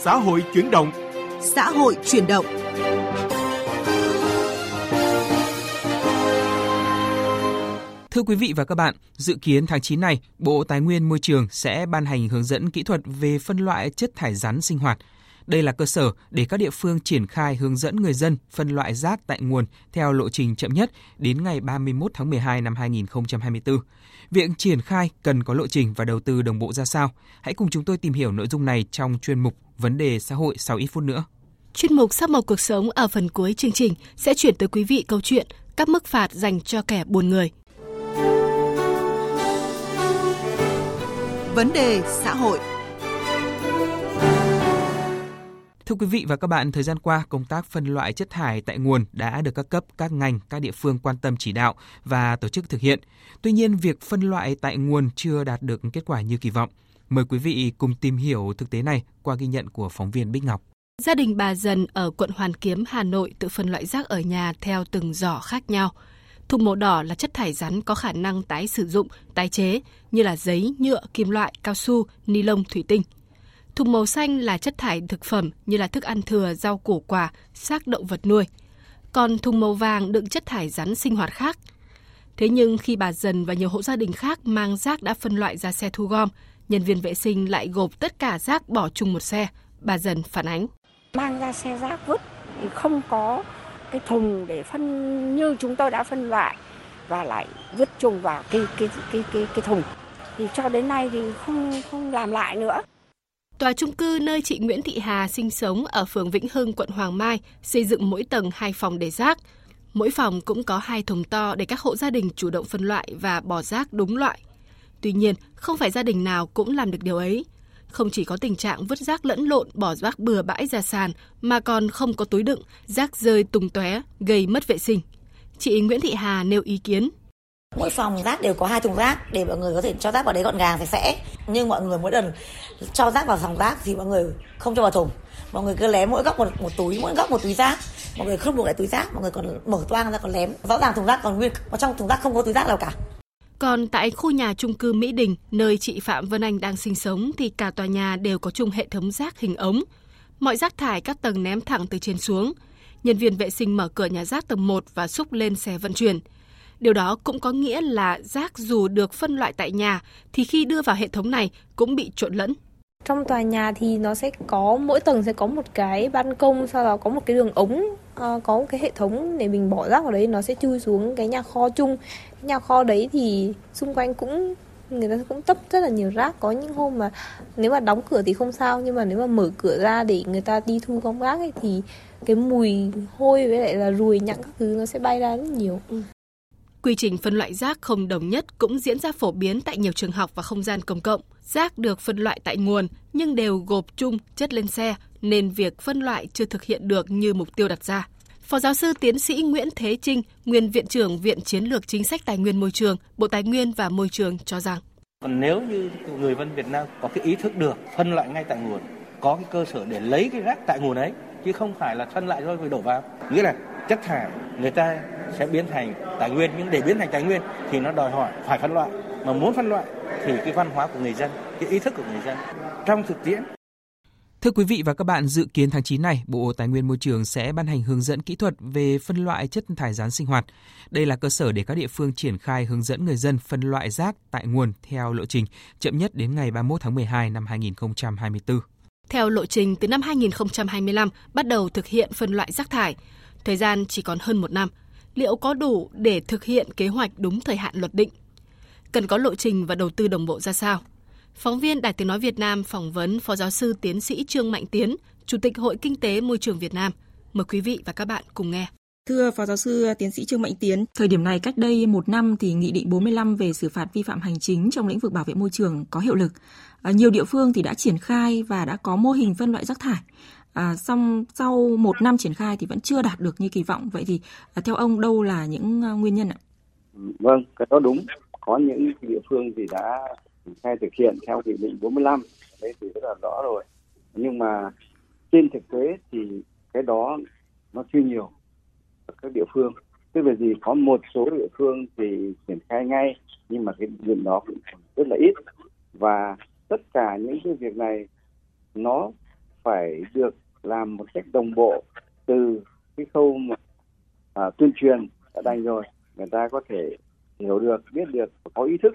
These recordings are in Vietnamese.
Xã hội chuyển động. Xã hội chuyển động. Thưa quý vị và các bạn, dự kiến tháng 9 này, Bộ Tài nguyên Môi trường sẽ ban hành hướng dẫn kỹ thuật về phân loại chất thải rắn sinh hoạt. Đây là cơ sở để các địa phương triển khai hướng dẫn người dân phân loại rác tại nguồn theo lộ trình chậm nhất đến ngày 31 tháng 12 năm 2024. Việc triển khai cần có lộ trình và đầu tư đồng bộ ra sao? Hãy cùng chúng tôi tìm hiểu nội dung này trong chuyên mục Vấn đề xã hội sau ít phút nữa. Chuyên mục Sắc màu cuộc sống ở phần cuối chương trình sẽ chuyển tới quý vị câu chuyện các mức phạt dành cho kẻ buồn người. Vấn đề xã hội Thưa quý vị và các bạn, thời gian qua, công tác phân loại chất thải tại nguồn đã được các cấp, các ngành, các địa phương quan tâm chỉ đạo và tổ chức thực hiện. Tuy nhiên, việc phân loại tại nguồn chưa đạt được kết quả như kỳ vọng. Mời quý vị cùng tìm hiểu thực tế này qua ghi nhận của phóng viên Bích Ngọc. Gia đình bà Dần ở quận Hoàn Kiếm, Hà Nội tự phân loại rác ở nhà theo từng giỏ khác nhau. Thùng màu đỏ là chất thải rắn có khả năng tái sử dụng, tái chế như là giấy, nhựa, kim loại, cao su, ni lông, thủy tinh. Thùng màu xanh là chất thải thực phẩm như là thức ăn thừa, rau củ quả, xác động vật nuôi. Còn thùng màu vàng đựng chất thải rắn sinh hoạt khác. Thế nhưng khi bà Dần và nhiều hộ gia đình khác mang rác đã phân loại ra xe thu gom, nhân viên vệ sinh lại gộp tất cả rác bỏ chung một xe. Bà Dần phản ánh. Mang ra xe rác vứt thì không có cái thùng để phân như chúng tôi đã phân loại và lại vứt chung vào cái cái cái cái cái thùng thì cho đến nay thì không không làm lại nữa. Tòa trung cư nơi chị Nguyễn Thị Hà sinh sống ở phường Vĩnh Hưng, quận Hoàng Mai xây dựng mỗi tầng hai phòng để rác. Mỗi phòng cũng có hai thùng to để các hộ gia đình chủ động phân loại và bỏ rác đúng loại. Tuy nhiên, không phải gia đình nào cũng làm được điều ấy. Không chỉ có tình trạng vứt rác lẫn lộn, bỏ rác bừa bãi ra sàn, mà còn không có túi đựng, rác rơi tung tóe, gây mất vệ sinh. Chị Nguyễn Thị Hà nêu ý kiến. Mỗi phòng rác đều có hai thùng rác để mọi người có thể cho rác vào đấy gọn gàng sạch sẽ. Nhưng mọi người mỗi lần cho rác vào dòng rác thì mọi người không cho vào thùng. Mọi người cứ lém mỗi góc một, một túi, mỗi góc một túi rác. Mọi người không buộc lại túi rác, mọi người còn mở toang ra còn lém. Rõ ràng thùng rác còn nguyên, trong thùng rác không có túi rác nào cả. Còn tại khu nhà trung cư Mỹ Đình, nơi chị Phạm Vân Anh đang sinh sống thì cả tòa nhà đều có chung hệ thống rác hình ống. Mọi rác thải các tầng ném thẳng từ trên xuống. Nhân viên vệ sinh mở cửa nhà rác tầng 1 và xúc lên xe vận chuyển. Điều đó cũng có nghĩa là rác dù được phân loại tại nhà thì khi đưa vào hệ thống này cũng bị trộn lẫn. Trong tòa nhà thì nó sẽ có mỗi tầng sẽ có một cái ban công sau đó có một cái đường ống uh, có một cái hệ thống để mình bỏ rác vào đấy nó sẽ chui xuống cái nhà kho chung. Nhà kho đấy thì xung quanh cũng người ta cũng tấp rất là nhiều rác có những hôm mà nếu mà đóng cửa thì không sao nhưng mà nếu mà mở cửa ra để người ta đi thu gom rác ấy thì cái mùi hôi với lại là ruồi nhặng các thứ nó sẽ bay ra rất nhiều. Ừ. Quy trình phân loại rác không đồng nhất cũng diễn ra phổ biến tại nhiều trường học và không gian công cộng. Rác được phân loại tại nguồn nhưng đều gộp chung chất lên xe nên việc phân loại chưa thực hiện được như mục tiêu đặt ra. Phó giáo sư tiến sĩ Nguyễn Thế Trinh, nguyên viện trưởng Viện Chiến lược Chính sách Tài nguyên Môi trường, Bộ Tài nguyên và Môi trường cho rằng còn nếu như người dân Việt Nam có cái ý thức được phân loại ngay tại nguồn, có cái cơ sở để lấy cái rác tại nguồn ấy, chứ không phải là phân lại rồi rồi đổ vào. Nghĩa là chất thải người ta sẽ biến thành tài nguyên nhưng để biến thành tài nguyên thì nó đòi hỏi phải phân loại mà muốn phân loại thì cái văn hóa của người dân cái ý thức của người dân trong thực tiễn Thưa quý vị và các bạn, dự kiến tháng 9 này, Bộ Tài nguyên Môi trường sẽ ban hành hướng dẫn kỹ thuật về phân loại chất thải rắn sinh hoạt. Đây là cơ sở để các địa phương triển khai hướng dẫn người dân phân loại rác tại nguồn theo lộ trình chậm nhất đến ngày 31 tháng 12 năm 2024. Theo lộ trình, từ năm 2025 bắt đầu thực hiện phân loại rác thải. Thời gian chỉ còn hơn một năm. Liệu có đủ để thực hiện kế hoạch đúng thời hạn luật định? Cần có lộ trình và đầu tư đồng bộ ra sao? Phóng viên Đài Tiếng Nói Việt Nam phỏng vấn Phó Giáo sư Tiến sĩ Trương Mạnh Tiến, Chủ tịch Hội Kinh tế Môi trường Việt Nam. Mời quý vị và các bạn cùng nghe. Thưa Phó Giáo sư Tiến sĩ Trương Mạnh Tiến, thời điểm này cách đây một năm thì Nghị định 45 về xử phạt vi phạm hành chính trong lĩnh vực bảo vệ môi trường có hiệu lực. À, nhiều địa phương thì đã triển khai và đã có mô hình phân loại rác thải. À, xong sau một năm triển khai thì vẫn chưa đạt được như kỳ vọng. Vậy thì à, theo ông đâu là những à, nguyên nhân ạ? Vâng, cái đó đúng. Có những địa phương thì đã khai thực hiện theo nghị định 45 đấy thì rất là rõ rồi nhưng mà trên thực tế thì cái đó nó chưa nhiều ở các địa phương tức là gì có một số địa phương thì triển khai ngay nhưng mà cái diện đó cũng rất là ít và tất cả những cái việc này nó phải được làm một cách đồng bộ từ cái khâu mà à, tuyên truyền đã đành rồi. Người ta có thể hiểu được biết được có ý thức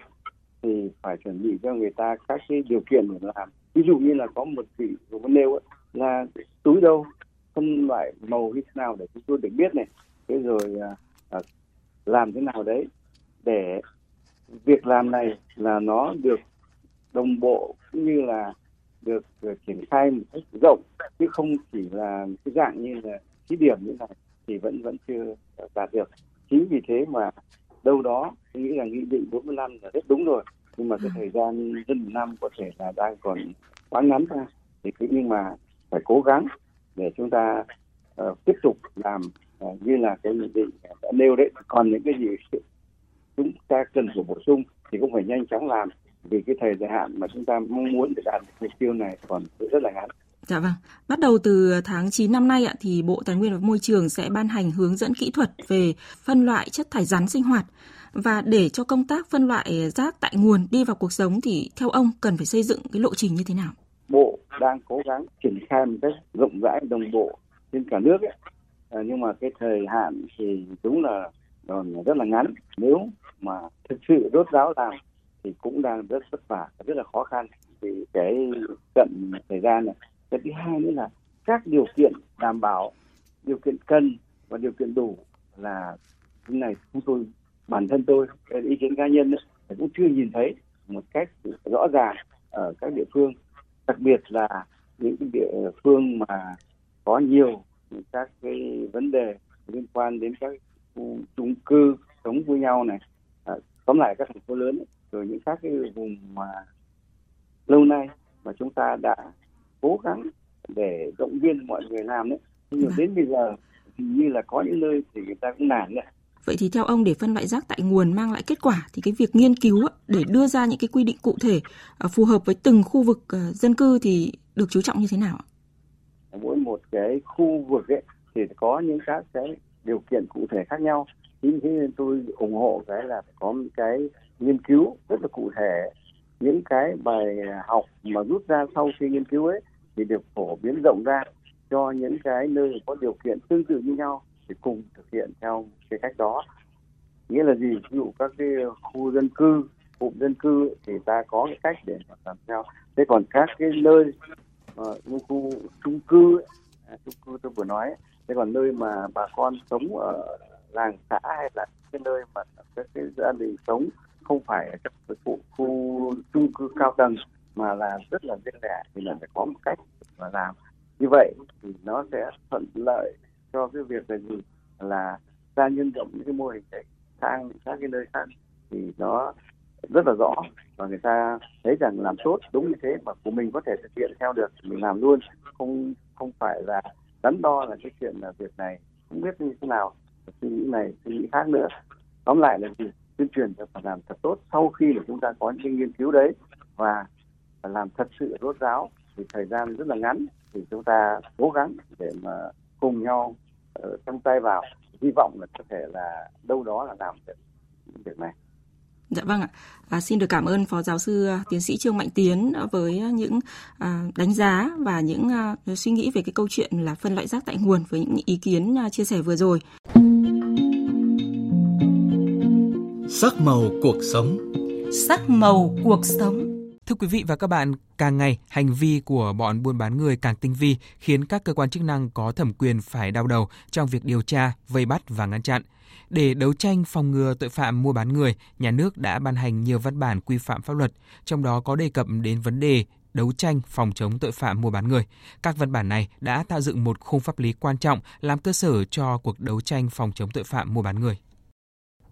thì phải chuẩn bị cho người ta các cái điều kiện để làm. Ví dụ như là có một vị vừa nêu là túi đâu phân loại màu như thế nào để chúng tôi được biết này. Thế rồi à, à làm thế nào đấy để việc làm này là nó được đồng bộ cũng như là được ờ, triển khai một cách rộng chứ không chỉ là cái dạng như là thí điểm như này thì vẫn vẫn chưa ờ, đạt được. Chính vì thế mà đâu đó tôi nghĩ là nghị định 45 là rất đúng rồi nhưng mà cái thời gian hơn một năm có thể là đang còn quá ngắn ra thì cứ nhưng mà phải cố gắng để chúng ta uh, tiếp tục làm uh, như là cái nghị định đã nêu đấy. Còn những cái gì chúng ta cần phải bổ sung thì cũng phải nhanh chóng làm vì cái thời gian hạn mà chúng ta mong muốn để đạt được mục tiêu này còn rất là ngắn. Dạ vâng. Bắt đầu từ tháng 9 năm nay ạ thì Bộ Tài nguyên và Môi trường sẽ ban hành hướng dẫn kỹ thuật về phân loại chất thải rắn sinh hoạt. Và để cho công tác phân loại rác tại nguồn đi vào cuộc sống thì theo ông cần phải xây dựng cái lộ trình như thế nào? Bộ đang cố gắng triển khai một cách rộng rãi đồng bộ trên cả nước ấy. À, nhưng mà cái thời hạn thì đúng là còn rất là ngắn. Nếu mà thực sự rốt ráo làm thì cũng đang rất vất vả rất là khó khăn vì cái cận thời gian này. Cái thứ hai nữa là các điều kiện đảm bảo điều kiện cần và điều kiện đủ là cái này chúng tôi bản thân tôi cái ý kiến cá nhân ấy, cũng chưa nhìn thấy một cách rõ ràng ở các địa phương. Đặc biệt là những cái địa phương mà có nhiều các cái vấn đề liên quan đến các khu chung cư sống với nhau này. À, tóm lại các thành phố lớn ấy, rồi những các cái vùng mà lâu nay mà chúng ta đã cố gắng để động viên mọi người làm đấy nhưng mà đến bây giờ thì như là có những nơi thì người ta cũng nản rồi Vậy thì theo ông để phân loại rác tại nguồn mang lại kết quả thì cái việc nghiên cứu để đưa ra những cái quy định cụ thể à, phù hợp với từng khu vực à, dân cư thì được chú trọng như thế nào? Mỗi một cái khu vực ấy thì có những các cái điều kiện cụ thể khác nhau. Chính thế nên tôi ủng hộ cái là có một cái nghiên cứu rất là cụ thể. Những cái bài học mà rút ra sau khi nghiên cứu ấy thì được phổ biến rộng ra cho những cái nơi có điều kiện tương tự như nhau thì cùng thực hiện theo cái cách đó. Nghĩa là gì? Ví dụ các cái khu dân cư cụm dân cư thì ta có cái cách để làm theo. Thế còn các cái nơi uh, khu chung cư à, chung cư tôi vừa nói thế còn nơi mà bà con sống ở làng xã hay là cái nơi mà các cái gia đình sống không phải ở các khu, khu chung cư cao tầng mà là rất là riêng lẻ thì là phải có một cách mà làm. Như vậy thì nó sẽ thuận lợi cho cái việc là gì? Là ra nhân rộng những cái mô hình đấy sang các cái nơi khác thì nó rất là rõ và người ta thấy rằng làm tốt đúng như thế mà của mình có thể thực hiện theo được mình làm luôn. Không không phải là đắn đo là cái chuyện là việc này không biết như thế nào suy nghĩ này suy nghĩ khác nữa. Tóm lại là gì? Tuyên truyền phải làm thật tốt sau khi là chúng ta có những nghiên cứu đấy và làm thật sự rốt ráo thì thời gian rất là ngắn thì chúng ta cố gắng để mà cùng nhau uh, trong tay vào hy vọng là có thể là đâu đó là làm được việc này. Dạ vâng ạ. À, xin được cảm ơn Phó Giáo sư ờ, Tiến sĩ Trương Mạnh Tiến với những à, đánh giá và những à, suy nghĩ về cái câu chuyện là phân loại rác tại nguồn với những ý kiến à, chia sẻ vừa rồi. Sắc màu cuộc sống Sắc màu cuộc sống Thưa quý vị và các bạn, càng ngày hành vi của bọn buôn bán người càng tinh vi khiến các cơ quan chức năng có thẩm quyền phải đau đầu trong việc điều tra, vây bắt và ngăn chặn. Để đấu tranh phòng ngừa tội phạm mua bán người, nhà nước đã ban hành nhiều văn bản quy phạm pháp luật, trong đó có đề cập đến vấn đề đấu tranh phòng chống tội phạm mua bán người. Các văn bản này đã tạo dựng một khung pháp lý quan trọng làm cơ sở cho cuộc đấu tranh phòng chống tội phạm mua bán người.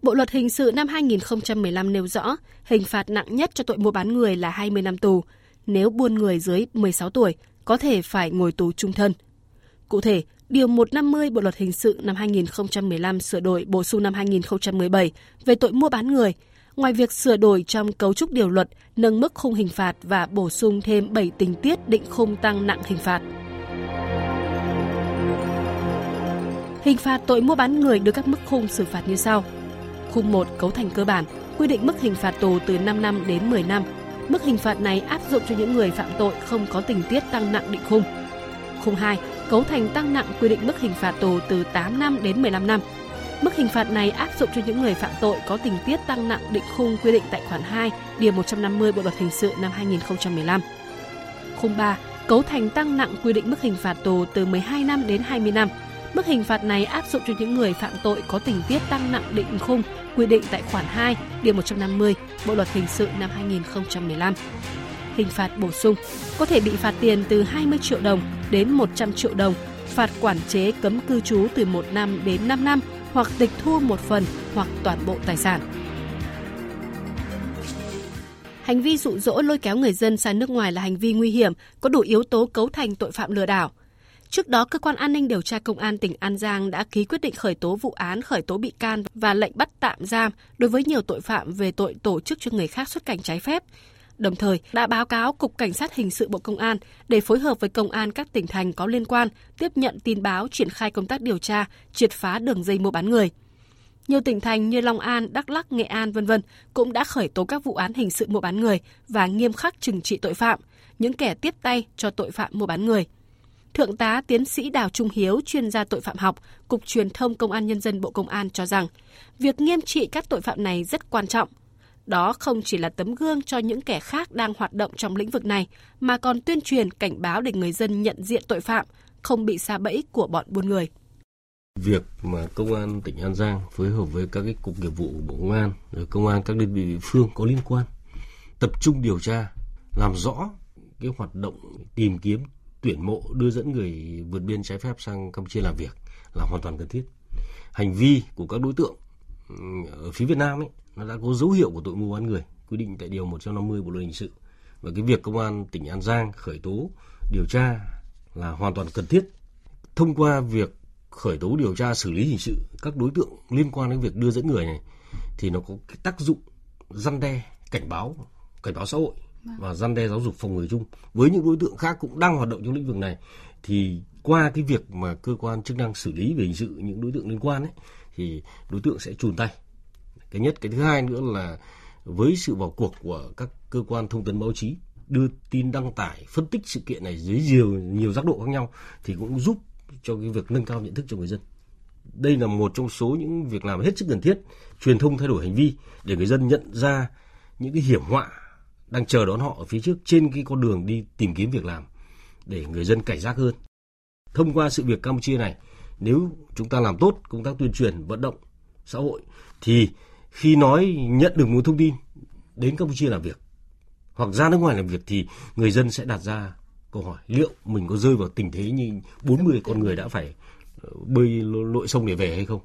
Bộ luật hình sự năm 2015 nêu rõ, hình phạt nặng nhất cho tội mua bán người là 20 năm tù. Nếu buôn người dưới 16 tuổi, có thể phải ngồi tù trung thân. Cụ thể, Điều 150 Bộ luật hình sự năm 2015 sửa đổi bổ sung năm 2017 về tội mua bán người, ngoài việc sửa đổi trong cấu trúc điều luật, nâng mức khung hình phạt và bổ sung thêm 7 tình tiết định khung tăng nặng hình phạt. Hình phạt tội mua bán người được các mức khung xử phạt như sau. Khung 1 cấu thành cơ bản, quy định mức hình phạt tù từ 5 năm đến 10 năm. Mức hình phạt này áp dụng cho những người phạm tội không có tình tiết tăng nặng định khung. khung 2 cấu thành tăng nặng quy định mức hình phạt tù từ 8 năm đến 15 năm. Mức hình phạt này áp dụng cho những người phạm tội có tình tiết tăng nặng định khung quy định tại khoản 2, điều 150 Bộ luật hình sự năm 2015. Khung 3 cấu thành tăng nặng quy định mức hình phạt tù từ 12 năm đến 20 năm. Mức hình phạt này áp dụng cho những người phạm tội có tình tiết tăng nặng định khung quy định tại khoản 2, điều 150 Bộ luật hình sự năm 2015 hình phạt bổ sung có thể bị phạt tiền từ 20 triệu đồng đến 100 triệu đồng, phạt quản chế cấm cư trú từ 1 năm đến 5 năm hoặc tịch thu một phần hoặc toàn bộ tài sản. Hành vi dụ dỗ lôi kéo người dân sang nước ngoài là hành vi nguy hiểm, có đủ yếu tố cấu thành tội phạm lừa đảo. Trước đó, cơ quan an ninh điều tra công an tỉnh An Giang đã ký quyết định khởi tố vụ án, khởi tố bị can và lệnh bắt tạm giam đối với nhiều tội phạm về tội tổ chức cho người khác xuất cảnh trái phép, đồng thời đã báo cáo Cục Cảnh sát Hình sự Bộ Công an để phối hợp với công an các tỉnh thành có liên quan tiếp nhận tin báo triển khai công tác điều tra, triệt phá đường dây mua bán người. Nhiều tỉnh thành như Long An, Đắk Lắk, Nghệ An vân vân cũng đã khởi tố các vụ án hình sự mua bán người và nghiêm khắc trừng trị tội phạm, những kẻ tiếp tay cho tội phạm mua bán người. Thượng tá tiến sĩ Đào Trung Hiếu, chuyên gia tội phạm học, Cục Truyền thông Công an Nhân dân Bộ Công an cho rằng, việc nghiêm trị các tội phạm này rất quan trọng đó không chỉ là tấm gương cho những kẻ khác đang hoạt động trong lĩnh vực này, mà còn tuyên truyền cảnh báo để người dân nhận diện tội phạm, không bị xa bẫy của bọn buôn người. Việc mà công an tỉnh An Giang phối hợp với các cái cục nghiệp vụ của Bộ Công an, rồi công an các đơn vị địa phương có liên quan tập trung điều tra, làm rõ cái hoạt động tìm kiếm tuyển mộ đưa dẫn người vượt biên trái phép sang Campuchia làm việc là hoàn toàn cần thiết. Hành vi của các đối tượng ừ, ở phía Việt Nam ấy, nó đã có dấu hiệu của tội mua bán người, quy định tại điều 150 bộ luật hình sự. Và cái việc công an tỉnh An Giang khởi tố, điều tra là hoàn toàn cần thiết. Thông qua việc khởi tố, điều tra, xử lý hình sự các đối tượng liên quan đến việc đưa dẫn người này, thì nó có cái tác dụng răn đe, cảnh báo cảnh báo xã hội. Vâng. và răn đe giáo dục phòng ngừa chung. Với những đối tượng khác cũng đang hoạt động trong lĩnh vực này, thì qua cái việc mà cơ quan chức năng xử lý về hình sự những đối tượng liên quan ấy, thì đối tượng sẽ chùn tay. Cái nhất, cái thứ hai nữa là với sự vào cuộc của các cơ quan thông tấn báo chí, đưa tin đăng tải, phân tích sự kiện này dưới nhiều nhiều giác độ khác nhau, thì cũng giúp cho cái việc nâng cao nhận thức cho người dân. Đây là một trong số những việc làm hết sức cần thiết, truyền thông thay đổi hành vi để người dân nhận ra những cái hiểm họa đang chờ đón họ ở phía trước trên cái con đường đi tìm kiếm việc làm để người dân cảnh giác hơn thông qua sự việc campuchia này, nếu chúng ta làm tốt công tác tuyên truyền, vận động xã hội, thì khi nói nhận được một thông tin đến Campuchia làm việc hoặc ra nước ngoài làm việc thì người dân sẽ đặt ra câu hỏi liệu mình có rơi vào tình thế như 40 con người đã phải ờ, bơi lội sông để về hay không?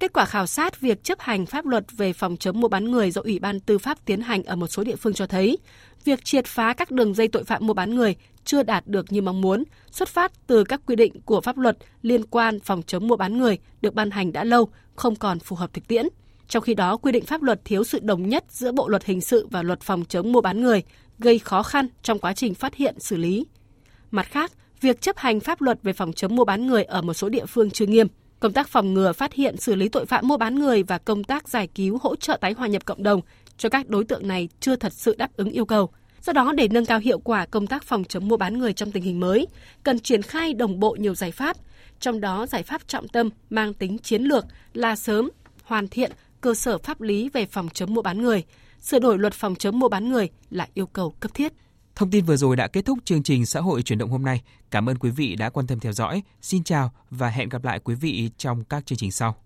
Kết quả khảo sát việc chấp hành pháp luật về phòng chống mua bán người do Ủy ban Tư pháp tiến hành ở một số địa phương cho thấy, việc triệt phá các đường dây tội phạm mua bán người chưa đạt được như mong muốn, xuất phát từ các quy định của pháp luật liên quan phòng chống mua bán người được ban hành đã lâu, không còn phù hợp thực tiễn. Trong khi đó, quy định pháp luật thiếu sự đồng nhất giữa Bộ luật hình sự và luật phòng chống mua bán người, gây khó khăn trong quá trình phát hiện xử lý. Mặt khác, việc chấp hành pháp luật về phòng chống mua bán người ở một số địa phương chưa nghiêm. Công tác phòng ngừa phát hiện xử lý tội phạm mua bán người và công tác giải cứu hỗ trợ tái hòa nhập cộng đồng cho các đối tượng này chưa thật sự đáp ứng yêu cầu. Do đó, để nâng cao hiệu quả công tác phòng chống mua bán người trong tình hình mới, cần triển khai đồng bộ nhiều giải pháp, trong đó giải pháp trọng tâm mang tính chiến lược là sớm, hoàn thiện cơ sở pháp lý về phòng chống mua bán người, sửa đổi luật phòng chống mua bán người là yêu cầu cấp thiết. Thông tin vừa rồi đã kết thúc chương trình xã hội chuyển động hôm nay. Cảm ơn quý vị đã quan tâm theo dõi. Xin chào và hẹn gặp lại quý vị trong các chương trình sau.